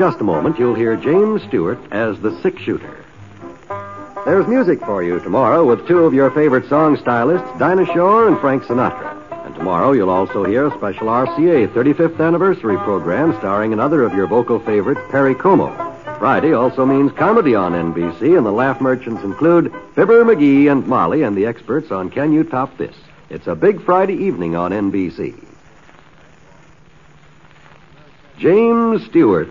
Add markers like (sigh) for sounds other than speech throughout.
just a moment, you'll hear James Stewart as the six shooter. There's music for you tomorrow with two of your favorite song stylists, Dinah Shore and Frank Sinatra. And tomorrow you'll also hear a special RCA 35th anniversary program starring another of your vocal favorites, Perry Como. Friday also means comedy on NBC, and the laugh merchants include Fibber McGee and Molly and the experts on Can You Top This? It's a big Friday evening on NBC. James Stewart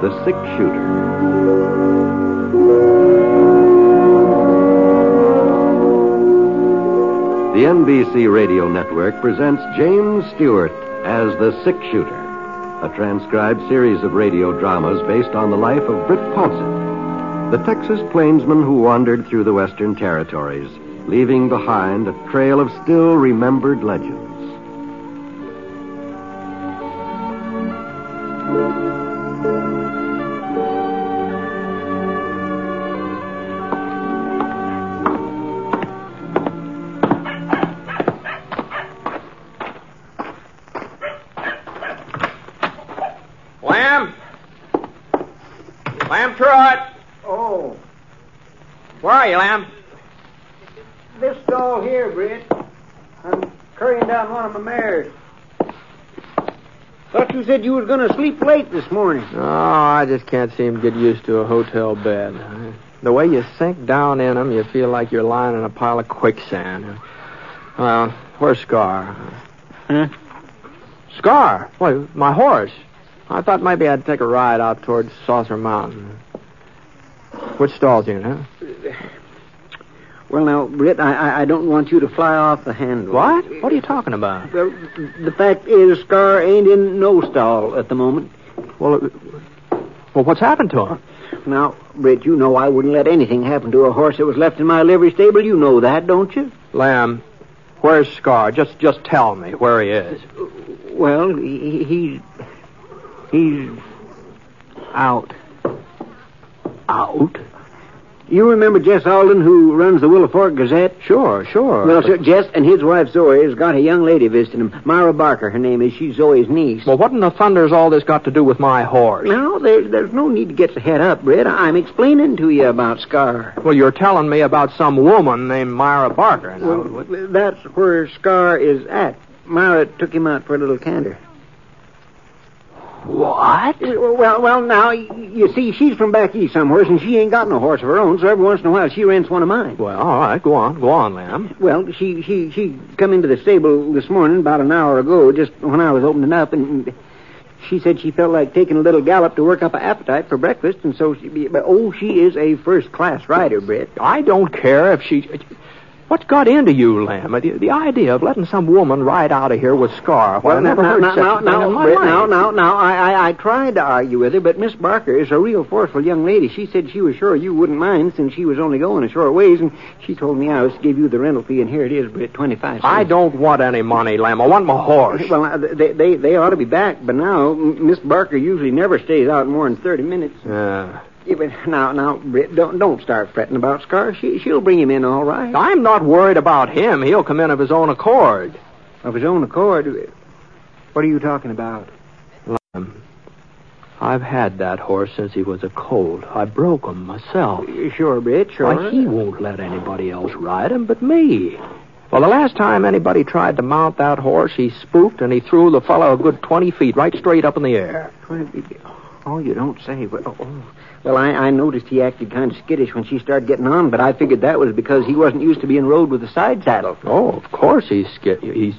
the six shooter. The NBC Radio Network presents James Stewart as the Six Shooter, a transcribed series of radio dramas based on the life of Britt Ponset, the Texas plainsman who wandered through the Western Territories, leaving behind a trail of still remembered legends. Lamb Trot? Oh, Where are you, Lamb? this stall here, Britt. I'm currying down one of my mares. Thought you said you was going to sleep late this morning. Oh, I just can't seem to get used to a hotel bed. The way you sink down in 'em, you feel like you're lying in a pile of quicksand. Well, where's Scar? Huh? Scar? Why, my horse. I thought maybe I'd take a ride out towards Saucer Mountain. Which stall's in, huh? Well, now, Britt, I, I, I don't want you to fly off the handle. What? What are you talking about? Well, the fact is, Scar ain't in no stall at the moment. Well, uh, well, what's happened to him? Now, Britt, you know I wouldn't let anything happen to a horse that was left in my livery stable. You know that, don't you? Lamb, where's Scar? Just, just tell me where he is. Well, he, he's he's out. Out? You remember Jess Alden, who runs the Willow Fork Gazette? Sure, sure. Well, sir, Jess and his wife Zoe has got a young lady visiting him. Myra Barker, her name is. She's Zoe's niece. Well, what in the thunder's all this got to do with my horse? Now, there's, there's no need to get your head up, Britt. I'm explaining to you about Scar. Well, you're telling me about some woman named Myra Barker. Now, Well, that's where Scar is at. Myra took him out for a little canter. What? Well, well, now, you see, she's from back east somewhere, and she ain't got no horse of her own, so every once in a while she rents one of mine. Well, all right, go on, go on, Lamb. Well, she she she come into the stable this morning about an hour ago, just when I was opening up, and she said she felt like taking a little gallop to work up an appetite for breakfast, and so she. But oh, she is a first class rider, Britt. I don't care if she. What's got into you, Lamb? The, the idea of letting some woman ride out of here with Scar. Well, I never now, heard now, such now, a thing now, in my Britt, life. now, now, now, I, I, I tried to argue with her, but Miss Barker is a real forceful young lady. She said she was sure you wouldn't mind since she was only going a short ways, and she told me I was to give you the rental fee, and here it is, Britt, twenty-five cents. I don't want any money, Lamb. I want my horse. Well, they, they they ought to be back, but now Miss Barker usually never stays out more than thirty minutes. Yeah. Now, now, Britt, don't don't start fretting about Scar. She she'll bring him in all right I'm not worried about him. He'll come in of his own accord. of his own accord. What are you talking about? I've had that horse since he was a colt. I broke him myself. Sure, Britt, sure. Why, he won't let anybody else ride him but me. Well, the last time anybody tried to mount that horse, he spooked and he threw the fellow a good 20 feet right straight up in the air. Oh, you don't say. Well, oh. well I, I noticed he acted kind of skittish when she started getting on, but I figured that was because he wasn't used to being rode with a side saddle. Oh, of course he's skittish. He's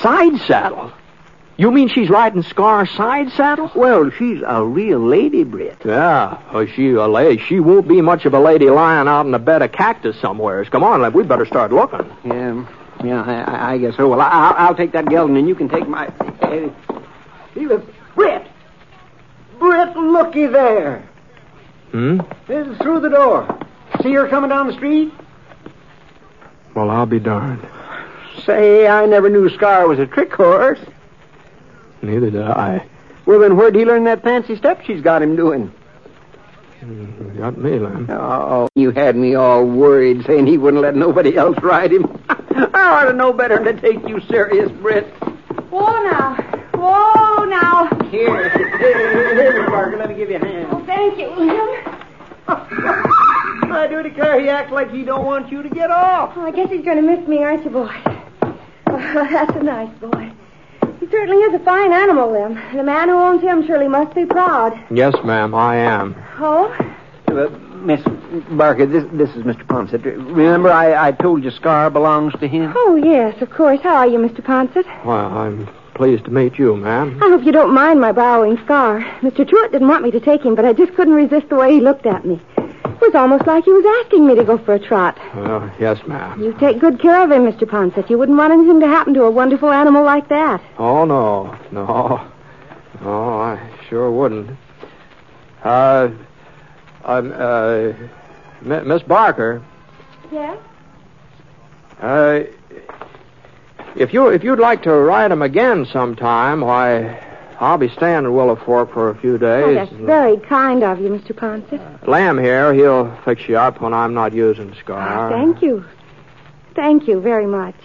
side saddle. You mean she's riding Scar side saddle? Well, she's a real lady, Britt. Yeah, oh, she a lady. She won't be much of a lady lying out in a bed of cactus somewheres. Come on, lad, we better start looking. Yeah, yeah, I, I- guess so. Well, I, I'll, I'll take that gelding, and you can take my. Uh, Britt, Britt, looky there. Hmm? This is through the door. See her coming down the street? Well, I'll be darned. Say, I never knew Scar was a trick horse. Neither did I. Well, then where'd he learn that fancy step she's got him doing? You got me, Lem. Oh, you had me all worried, saying he wouldn't let nobody else ride him. (laughs) I ought to know better than to take you serious, Britt. Whoa now. Whoa now. Here, here, here, Miss Barker, let me give you a hand. Oh, thank you, William. I do declare he acts like he don't want you to get off. Oh, I guess he's going to miss me, aren't you, boy? Oh, (laughs) that's a nice boy. He certainly is a fine animal, Lim. The man who owns him surely must be proud. Yes, ma'am, I am. Oh? Uh, Miss Barker, this this is Mr. Ponset. Remember, I, I told you Scar belongs to him? Oh, yes, of course. How are you, Mr. Ponset? Well, I'm pleased to meet you, ma'am. I hope you don't mind my borrowing Scar. Mr. Truitt didn't want me to take him, but I just couldn't resist the way he looked at me. It was almost like he was asking me to go for a trot. Well, yes, ma'am. You take good care of him, Mr. Ponset. You wouldn't want anything to happen to a wonderful animal like that. Oh, no. No. No, I sure wouldn't. Uh, um, uh, Miss Barker, Yes? uh, if you if you'd like to ride him again sometime, why, I'll be staying in Willowfork for a few days. Oh, that's very kind of you, Mr. Ponset. Lamb here, he'll fix you up when I'm not using Scar. Ah, thank you. Thank you very much.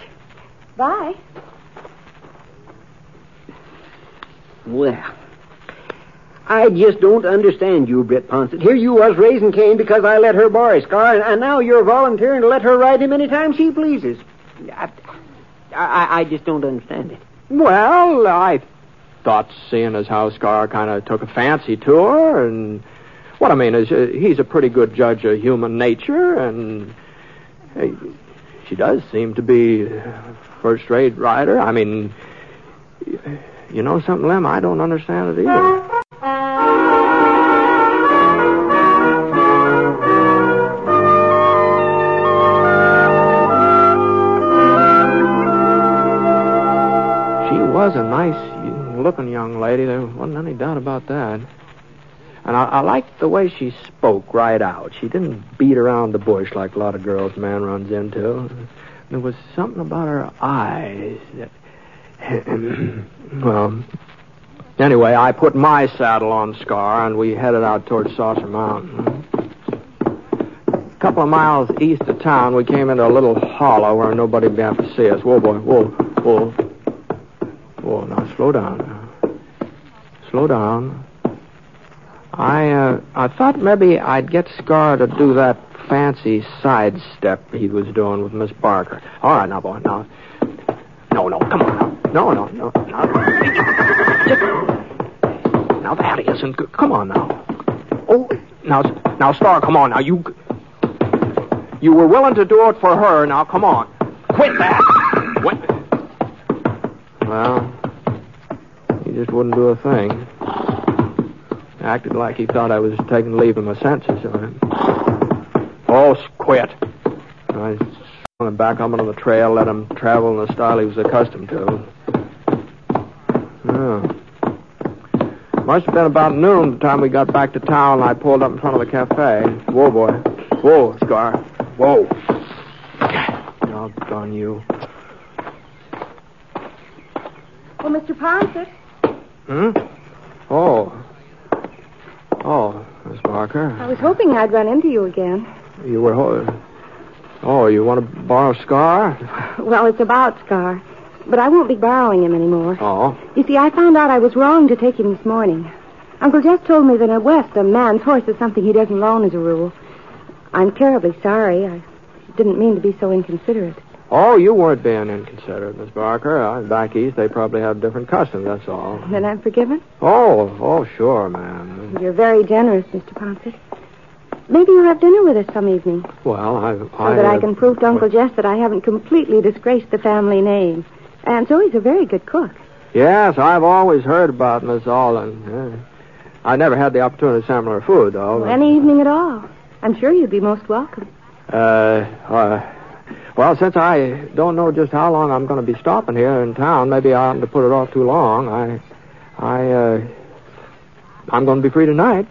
Bye. Well, I just don't understand you, Britt Ponset. Here you was raising Cain because I let her borrow Scar, and, and now you're volunteering to let her ride him anytime she pleases. I, I, I just don't understand it. Well, I thought seeing as how Scar kind of took a fancy to her, and what I mean is uh, he's a pretty good judge of human nature, and she does seem to be a first-rate rider. I mean, you know something, Lem? I don't understand it either. Looking young lady. There wasn't any doubt about that. And I, I liked the way she spoke right out. She didn't beat around the bush like a lot of girls man runs into. There was something about her eyes that. (coughs) well, anyway, I put my saddle on Scar and we headed out towards Saucer Mountain. A couple of miles east of town, we came into a little hollow where nobody would be able to see us. Whoa, boy, whoa, whoa. Whoa, now slow down. Slow down. I uh, I thought maybe I'd get Scar to do that fancy sidestep he was doing with Miss Barker. All right, now, boy, now. No, no, come on now. No, no, no. Now, now that isn't good. Come on now. Oh, now, now, Scar, come on now. You, you were willing to do it for her. Now, come on. Quit that. Quit. Well, he just wouldn't do a thing. Acted like he thought I was taking leave of my senses. Oh, quit. I went back up onto the trail, let him travel in the style he was accustomed to. Oh. Must have been about noon the time we got back to town, and I pulled up in front of the cafe. Whoa, boy. Whoa, Scar. Whoa. Doggone you. Oh, Mr. Ponset. Hmm? Oh. Oh, Miss Barker. I was hoping I'd run into you again. You were. Ho- oh, you want to borrow Scar? Well, it's about Scar. But I won't be borrowing him anymore. Oh. You see, I found out I was wrong to take him this morning. Uncle Jess told me that in West, a man's horse is something he doesn't loan as a rule. I'm terribly sorry. I didn't mean to be so inconsiderate. Oh, you weren't being inconsiderate, Miss Barker. Uh, back east, they probably have different customs, that's all. Then I'm forgiven? Oh, oh, sure, ma'am. You're very generous, Mr. Ponset. Maybe you'll have dinner with us some evening Well, I... so I that I can prove to Uncle Jess that I haven't completely disgraced the family name. And so he's a very good cook. Yes, I've always heard about Miss Alden. Yeah. I never had the opportunity to sample her food, though. but- Any evening at all. I'm sure you'd be most welcome. Uh, uh, well, since I don't know just how long I'm going to be stopping here in town, maybe I oughtn't to put it off too long. I, I, uh, I'm going to be free tonight.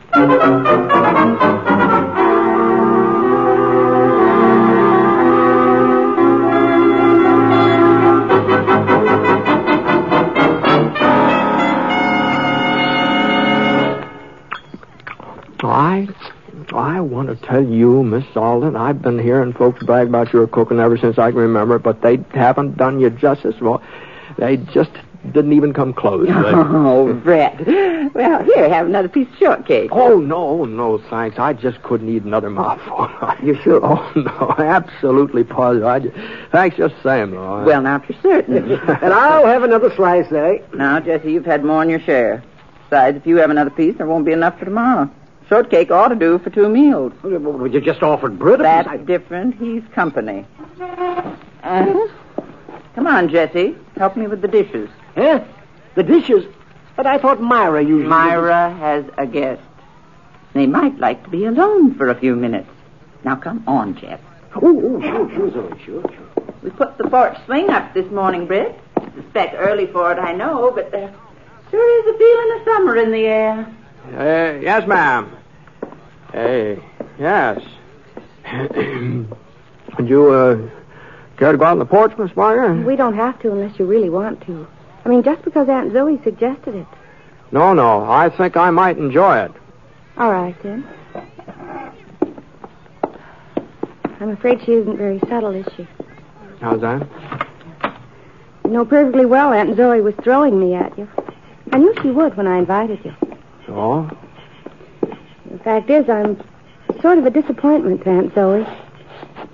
I, I want to tell you, Miss Alden, I've been hearing folks brag about your cooking ever since I can remember, but they haven't done you justice. Well, they just didn't even come close. (laughs) Oh, Brett. Well, here, have another piece of shortcake. Oh, no, no, thanks. I just couldn't eat another mouthful. (laughs) You sure? Oh, no, absolutely positive. I just, thanks just saying, though. Well, now, you're certain. (laughs) And I'll have another slice, eh? now, Jesse, you've had more than your share. Besides, if you have another piece, there won't be enough for tomorrow. Shortcake ought to do for two meals. Well, you just offered Britt That's piece. different. He's company. Uh, come on, Jesse. Help me with the dishes. Huh? The dishes? But I thought Myra usually... Myra has a guest. They might like to be alone for a few minutes. Now, come on, Jess. Oh, oh, sure, sure, Zoe, sure, sure. We put the porch swing up this morning, Britt. Suspect early for it, I know, but there sure is a feeling of summer in the air. Uh, yes, ma'am. Hey, yes. (coughs) Would you, uh, care to go out on the porch, Miss Barker? We don't have to unless you really want to. I mean, just because Aunt Zoe suggested it. No, no. I think I might enjoy it. All right, then. I'm afraid she isn't very subtle, is she? How's that? You know perfectly well Aunt Zoe was throwing me at you. I knew she would when I invited you. Oh? The fact is, I'm sort of a disappointment to Aunt Zoe.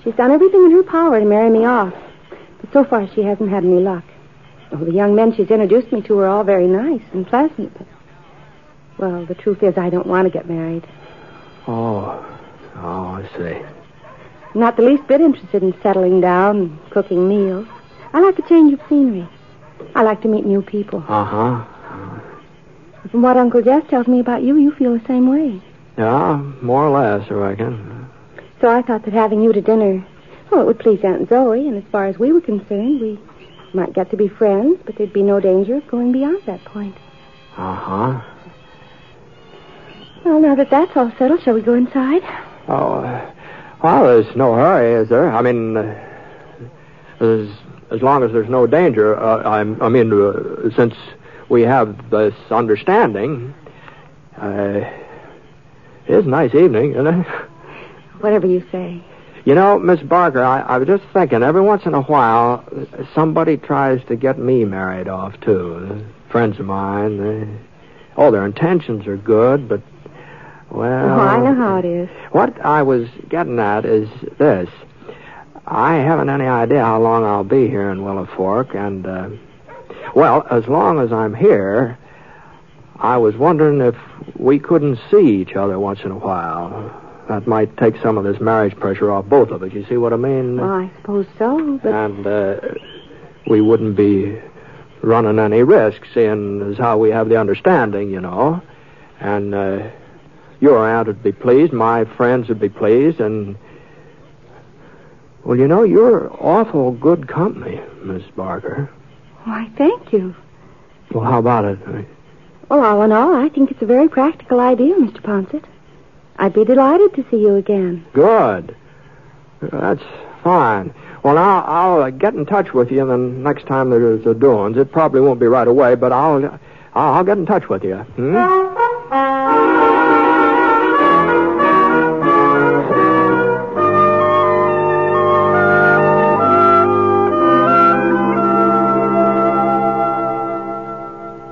She's done everything in her power to marry me off. But so far, she hasn't had any luck. Oh, the young men she's introduced me to are all very nice and pleasant, but... Well, the truth is, I don't want to get married. Oh. Oh, I see. I'm not the least bit interested in settling down and cooking meals. I like a change of scenery. I like to meet new people. Uh-huh. From what Uncle Jess tells me about you, you feel the same way. Yeah, more or less, I reckon. So I thought that having you to dinner, well, it would please Aunt Zoe, and as far as we were concerned, we might get to be friends, but there'd be no danger of going beyond that point. Uh-huh. Well, now that that's all settled, shall we go inside? Oh, uh, well, there's no hurry, is there? I mean, uh, as, as long as there's no danger. Uh, I'm, I mean, uh, since we have this understanding, uh, it's a nice evening, isn't it? Whatever you say. You know, Miss Barker, I, I was just thinking, every once in a while, somebody tries to get me married off, too. Friends of mine. They, oh, their intentions are good, but, well... Oh, I know how it is. What I was getting at is this. I haven't any idea how long I'll be here in Willow Fork, and, uh, well, as long as I'm here, I was wondering if we couldn't see each other once in a while. That might take some of this marriage pressure off both of us. You see what I mean? Well, I suppose so, but And uh, we wouldn't be running any risks, seeing as how we have the understanding, you know. And uh, your aunt would be pleased, my friends would be pleased, and well, you know, you're awful good company, Miss Barker. why, thank you. Well, how about it? Well, all in all, I think it's a very practical idea, Mr. Ponset. I'd be delighted to see you again. Good. That's fine. Well, now I'll uh, get in touch with you and the next time there's a doings. It probably won't be right away, but I'll I'll, I'll get in touch with you. Hmm?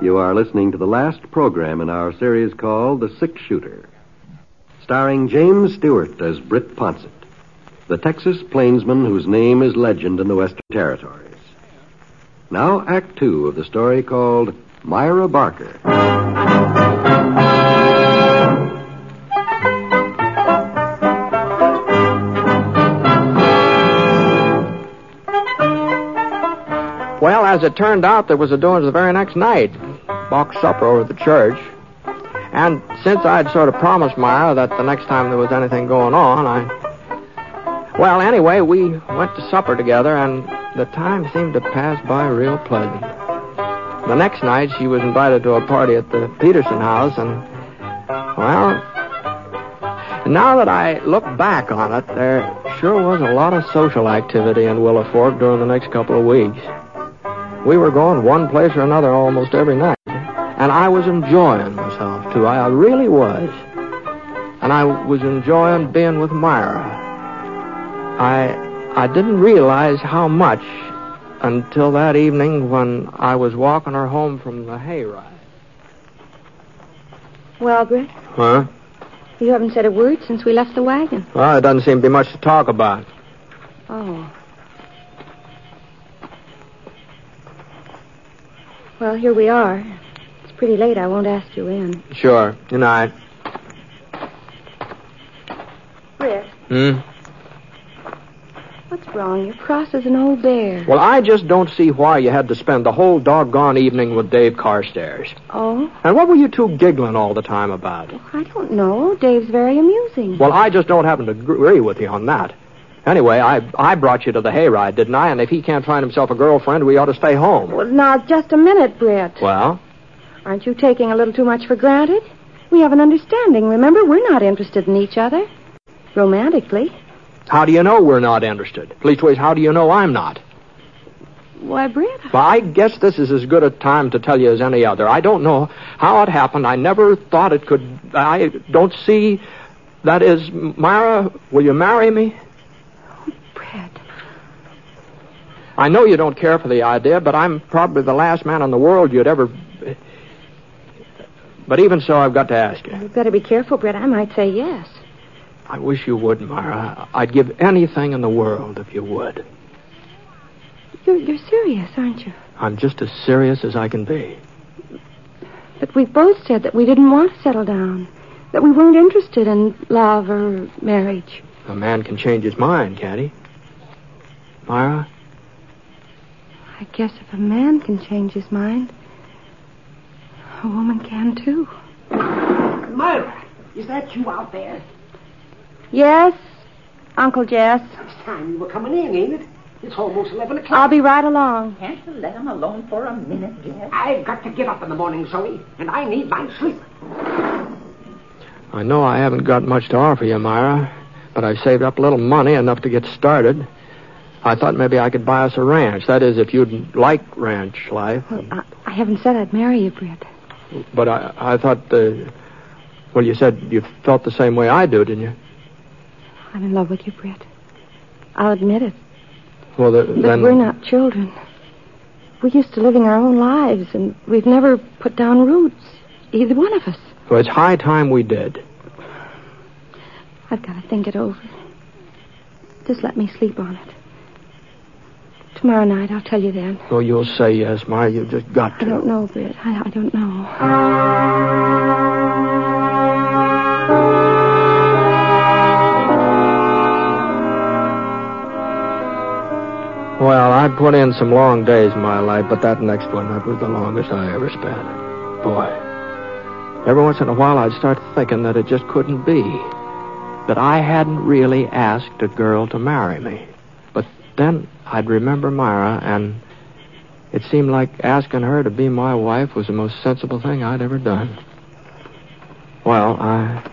You are listening to the last program in our series called The Six Shooter, starring James Stewart as Britt Ponset, the Texas plainsman whose name is legend in the Western Territories. Now, Act Two of the story called Myra Barker. Well, as it turned out, there was a doings the very next night. Box supper over at the church. And since I'd sort of promised Myra that the next time there was anything going on, I. Well, anyway, we went to supper together, and the time seemed to pass by real pleasant. The next night, she was invited to a party at the Peterson house, and Well, now that I look back on it, there sure was a lot of social activity in Willow Fork during the next couple of weeks. We were going one place or another almost every night. And I was enjoying myself, too. I really was. And I was enjoying being with Myra. I I didn't realize how much until that evening when I was walking her home from the hayride. Well, Brett, Huh? you haven't said a word since we left the wagon. Well, there doesn't seem to be much to talk about. Oh. Well, here we are. Pretty late. I won't ask you in. Sure. Good night. Brett, Hmm? what's wrong? You're cross as an old bear. Well, I just don't see why you had to spend the whole doggone evening with Dave Carstairs. Oh? And what were you two giggling all the time about? I don't know. Dave's very amusing. Well, I just don't happen to agree with you on that. Anyway, I I brought you to the hayride, didn't I? And if he can't find himself a girlfriend, we ought to stay home. Well, now, just a minute, Brett. Well, Aren't you taking a little too much for granted? We have an understanding. Remember, we're not interested in each other. Romantically. how do you know we're not interested? Leastways, how do you know I'm not? Why, Brett, Well, I guess this is as good a time to tell you as any other. I don't know how it happened. I never thought it could. I don't see. That is, Myra, will you marry me? Oh, Brett. I know you don't care for the idea, but I'm probably the last man in the world you'd ever. But even so, I've got to ask you. You'd better be careful, Brett. I might say yes. I wish you would, Myra. I'd give anything in the world if you would. You're, you're serious, aren't you? I'm just as serious as I can be. But we both said that we didn't want to settle down. That we weren't interested in love or marriage. A man can change his mind, can't he? Myra? I guess if a man can change his mind, a woman can too. Myra, is that you out there? Yes, Uncle Jess. It's time you were coming in, ain't it? It's almost 11 o'clock. I'll be right along. Can't you let him alone for a minute, Jess? I've got to get up in the morning, Zoe, and I need my sleep. I know I haven't got much to offer you, Myra, but I've saved up a little money, enough to get started. I thought maybe I could buy us a ranch. That is, if you'd like ranch life. Well, I, I haven't said I'd marry you, Brett. But I, I thought, the. well, you said you felt the same way I do, didn't you? I'm in love with you, Brett. I'll admit it. Well, the, But then. we're not children. We're used to living our own lives, and we've never put down roots, either one of us. Well, it's high time we did. I've got to think it over. Just let me sleep on it. Tomorrow night, I'll tell you then. Oh, you'll say yes, Myra. You've just got to. I don't know, Britt. I, I don't know. Well, I put in some long days in my life, but that next one, that was the longest I ever spent. Boy. Every once in a while, I'd start thinking that it just couldn't be. That I hadn't really asked a girl to marry me. Then I'd remember Myra, and it seemed like asking her to be my wife was the most sensible thing I'd ever done. Well, I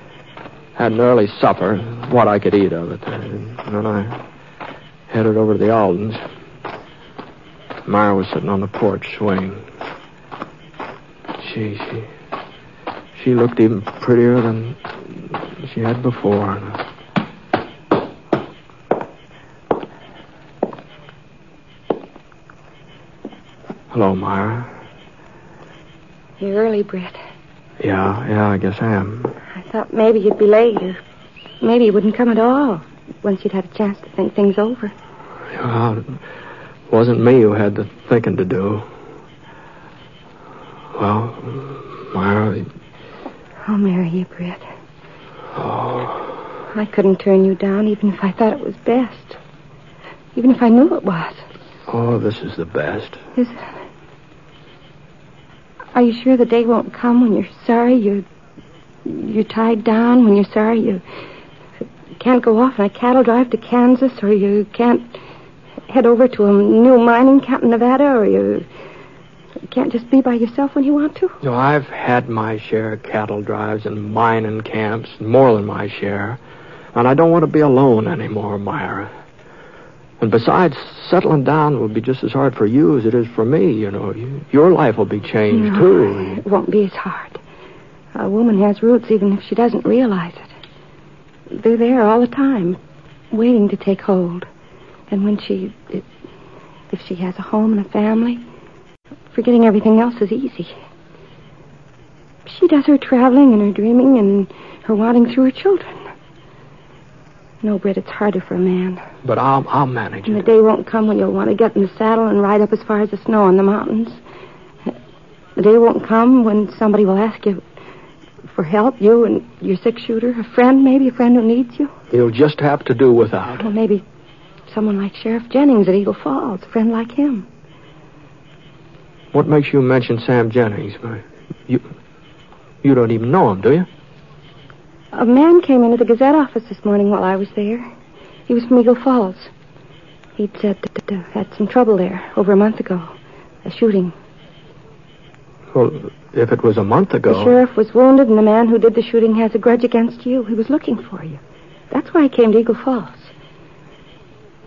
had an early supper, what I could eat of it, and then I headed over to the Aldens. Myra was sitting on the porch swing. She, she, she looked even prettier than she had before. Hello, Myra. You're early, Britt. Yeah, yeah, I guess I am. I thought maybe you'd be late, or maybe you wouldn't come at all once you'd had a chance to think things over. Well, it wasn't me who had the thinking to do. Well, Myra, I'll marry you, Britt. oh, I couldn't turn you down even if I thought it was best. Even if I knew it was. oh, this is the best. Is it? Are you sure the day won't come when you're sorry you're you're tied down, when you're sorry you can't go off on a cattle drive to Kansas, or you can't head over to a new mining camp in Nevada, or you can't just be by yourself when you want to. No, I've had my share of cattle drives and mining camps, more than my share. And I don't want to be alone anymore, Myra. And besides, settling down will be just as hard for you as it is for me, you know. You, your life will be changed, No, too. It won't be as hard. A woman has roots even if she doesn't realize it. They're there all the time, waiting to take hold. And when she, if, if she has a home and a family, forgetting everything else is easy. She does her traveling and her dreaming and her wanting through her children. No, Britt, it's harder for a man. But I'll, I'll manage And the day won't come when you'll want to get in the saddle and ride up as far as the snow on the mountains. The day won't come when somebody will ask you for help, you and your six shooter, a friend, maybe a friend who needs you. You'll just have to do without. Well, maybe someone like Sheriff Jennings at Eagle Falls, a friend like him. What makes you mention Sam Jennings? You, you don't even know him, do you? A man came into the Gazette office this morning while I was there. He was from Eagle Falls. He'd said that uh, had some trouble there over a month ago. A shooting. Well, if it was a month ago. The sheriff was wounded, and the man who did the shooting has a grudge against you. He was looking for you. That's why he came to Eagle Falls.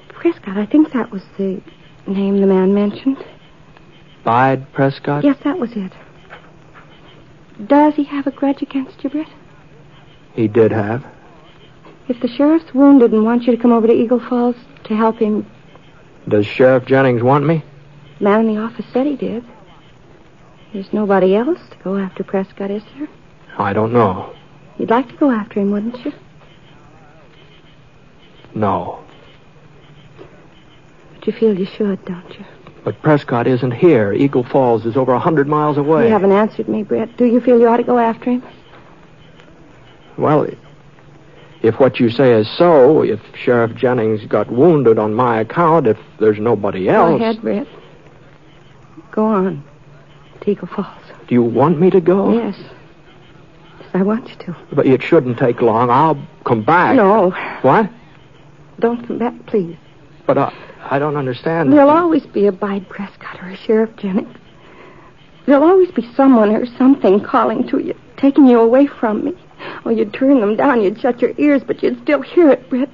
Prescott, I think that was the name the man mentioned. Bide Prescott? Yes, that was it. Does he have a grudge against you, Britt? He did have. If the sheriff's wounded and wants you to come over to Eagle Falls to help him, Does Sheriff Jennings want me? the man in the office said he did. There's nobody else to go after Prescott, is there? I don't know. You'd like to go after him, wouldn't you? No. But you feel you should, don't you? But Prescott isn't here. Eagle Falls is over a hundred miles away. You haven't answered me, Brett. Do you feel you ought to go after him? Well, if what you say is so, if Sheriff Jennings got wounded on my account, if there's nobody else. Go ahead, Britt. Go on. To Eagle Falls. Do you want me to go? Yes. Yes, I want you to. But it shouldn't take long. I'll come back. No, What? don't come back, please. But I, I don't understand. There'll always be a Bide Prescott or a Sheriff Jennings. There'll always be someone or something calling to you, taking you away from me. Oh, you'd turn them down, you'd shut your ears, but you'd still hear it, Britt.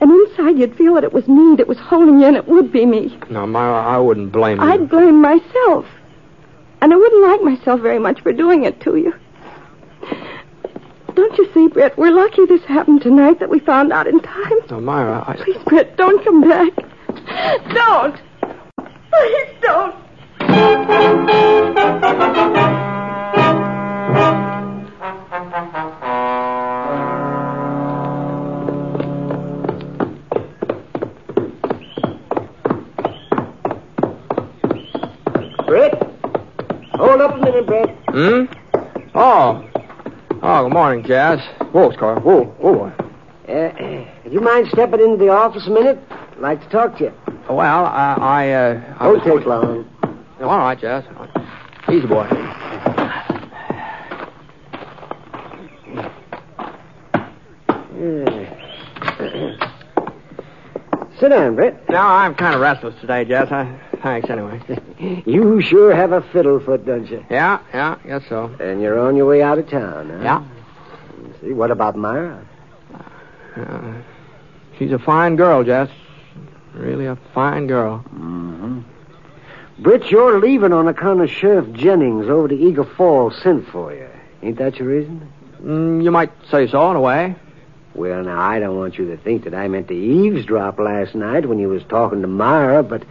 And inside you'd feel that it was me that was holding you, and it would be me. No, Myra, I wouldn't blame you. I'd blame myself. And I wouldn't like myself very much for doing it to you. Don't you see, Britt? We're lucky this happened tonight that we found out in time. No, Myra, I... Please, Britt, don't come back. Don't. Please don't. Up a minute. Hmm? Oh. Oh, good morning, Jazz. Whoa, Scar. Whoa, whoa. Uh, would you mind stepping into the office a minute? I'd like to talk to you. Well, I, I, uh... I Don't take long. Oh, all right, Jazz. Easy, boy. Sit down, Brett. No, I'm kind of restless today, Jazz. I, thanks, anyway. (laughs) You sure have a fiddle foot, don't you? Yeah, yeah, guess so. And you're on your way out of town, huh? Yeah. See, what about Myra? Uh, she's a fine girl, Jess. Really a fine girl. Mm-hmm. Britt, you're leaving on account of Sheriff Jennings over to Eagle Falls sent for you. Ain't that your reason? Mm, you might say so, in a way. Well, now, I don't want you to think that I meant to eavesdrop last night when you was talking to Myra, but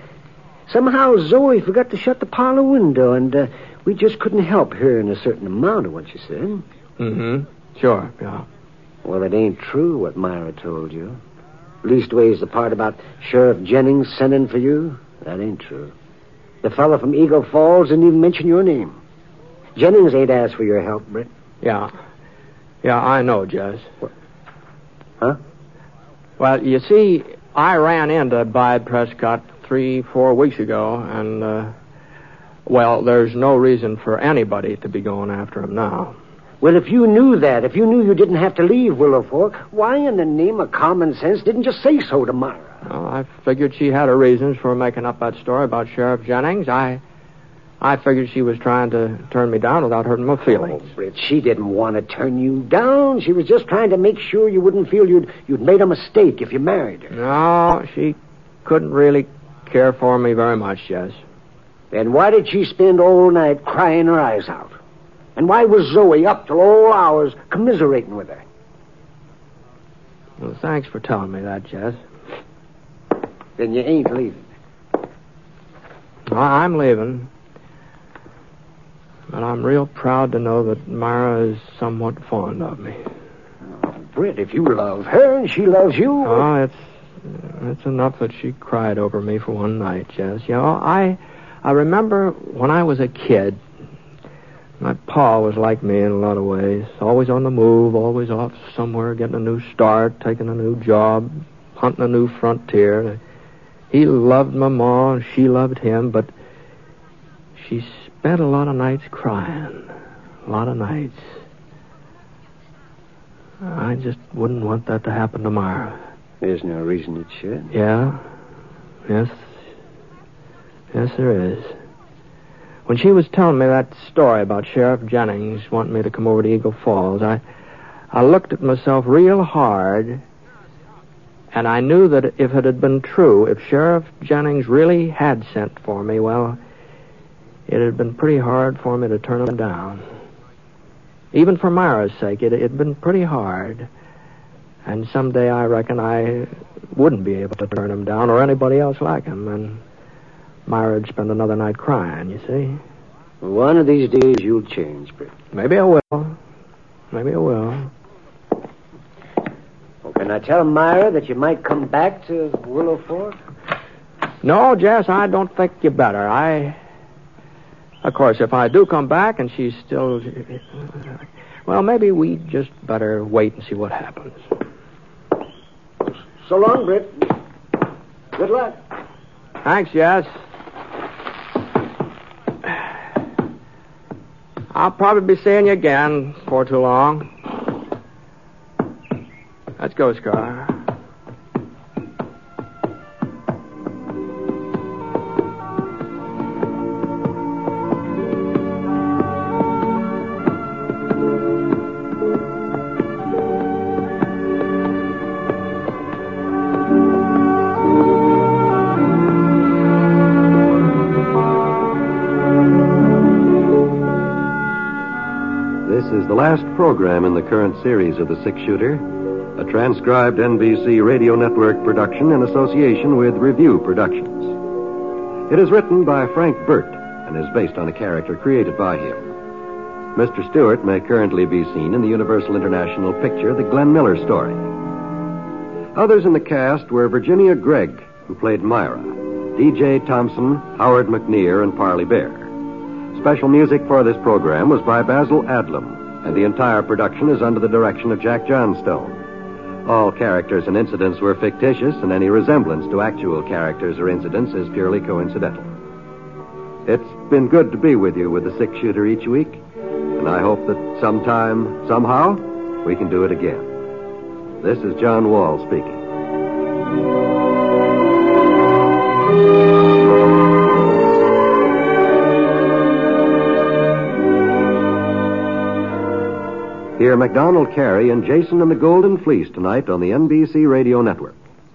somehow Zoe forgot to shut the parlor window, and uh, we just couldn't help hearing a certain amount of what she said. Mm-hmm. Sure, yeah. Well, it ain't true what Myra told you. Leastways, the part about Sheriff Jennings sending for you, that ain't true. The fellow from Eagle Falls didn't even mention your name. Jennings ain't asked for your help, Britt. Yeah. Yeah, I know, Jess. Huh? Well, you see, I ran into Bide Prescott three, four weeks ago, and, uh, well, there's no reason for anybody to be going after him now. Well, if you knew that, if you knew you didn't have to leave Willow Fork, why in the name of common sense didn't you say so to Myra? Well, I figured she had her reasons for making up that story about Sheriff Jennings. I, I figured she was trying to turn me down without hurting my feelings. Oh, Britt, she didn't want to turn you down. She was just trying to make sure you wouldn't feel you'd you'd made a mistake if you married her. No, she couldn't really care for me very much, Jess. Then why did she spend all night crying her eyes out? And why was Zoe up till all hours commiserating with her? Well, thanks for telling me that, Jess. Then you ain't leaving. I- I'm leaving. But I'm real proud to know that Myra is somewhat fond of me. Oh, Britt, if you love her and she loves you. Oh, it's it's enough that she cried over me for one night, Jess. You know, I I remember when I was a kid. My pa was like me in a lot of ways. Always on the move, always off somewhere, getting a new start, taking a new job, hunting a new frontier. He loved my ma, and she loved him, but she spent a lot of nights crying. A lot of nights. I just wouldn't want that to happen to Myra. There's no reason it should. Yeah. Yes. Yes, there is. When she was telling me that story about Sheriff Jennings wanting me to come over to Eagle Falls, I, I looked at myself real hard, and I knew that if it had been true, if Sheriff Jennings really had sent for me, well, it had been pretty hard for me to turn him down. Even for Myra's sake, it had been pretty hard. And someday I reckon I wouldn't be able to turn him down or anybody else like him. And Myra'd spend another night crying, you see. One of these days you'll change, Britt. Maybe I will. Maybe I will. Well, can I tell Myra that you might come back to Willow Fork? No, Jess, I don't think you better. I. Of course, if I do come back and she's still. Well, maybe we'd just better wait and see what happens. So long, Britt. Good luck. Thanks, yes. I'll probably be seeing you again before too long. Let's go, Scar. Series of The Six Shooter, a transcribed NBC Radio Network production in association with Revue Productions. It is written by Frank Burt and is based on a character created by him. Mr. Stewart may currently be seen in the Universal International picture The Glenn Miller Story. Others in the cast were Virginia Gregg, who played Myra, D.J. Thompson, Howard McNear, and Parley Baer. Special music for this program was by Basil Adlam, and the entire production is under the direction of Jack Johnstone. All characters and incidents were fictitious, and any resemblance to actual characters or incidents is purely coincidental. It's been good to be with you with the six shooter each week, and I hope that sometime, somehow, we can do it again. This is John Wall speaking. Hear MacDonald Carey and Jason and the Golden Fleece tonight on the NBC Radio Network.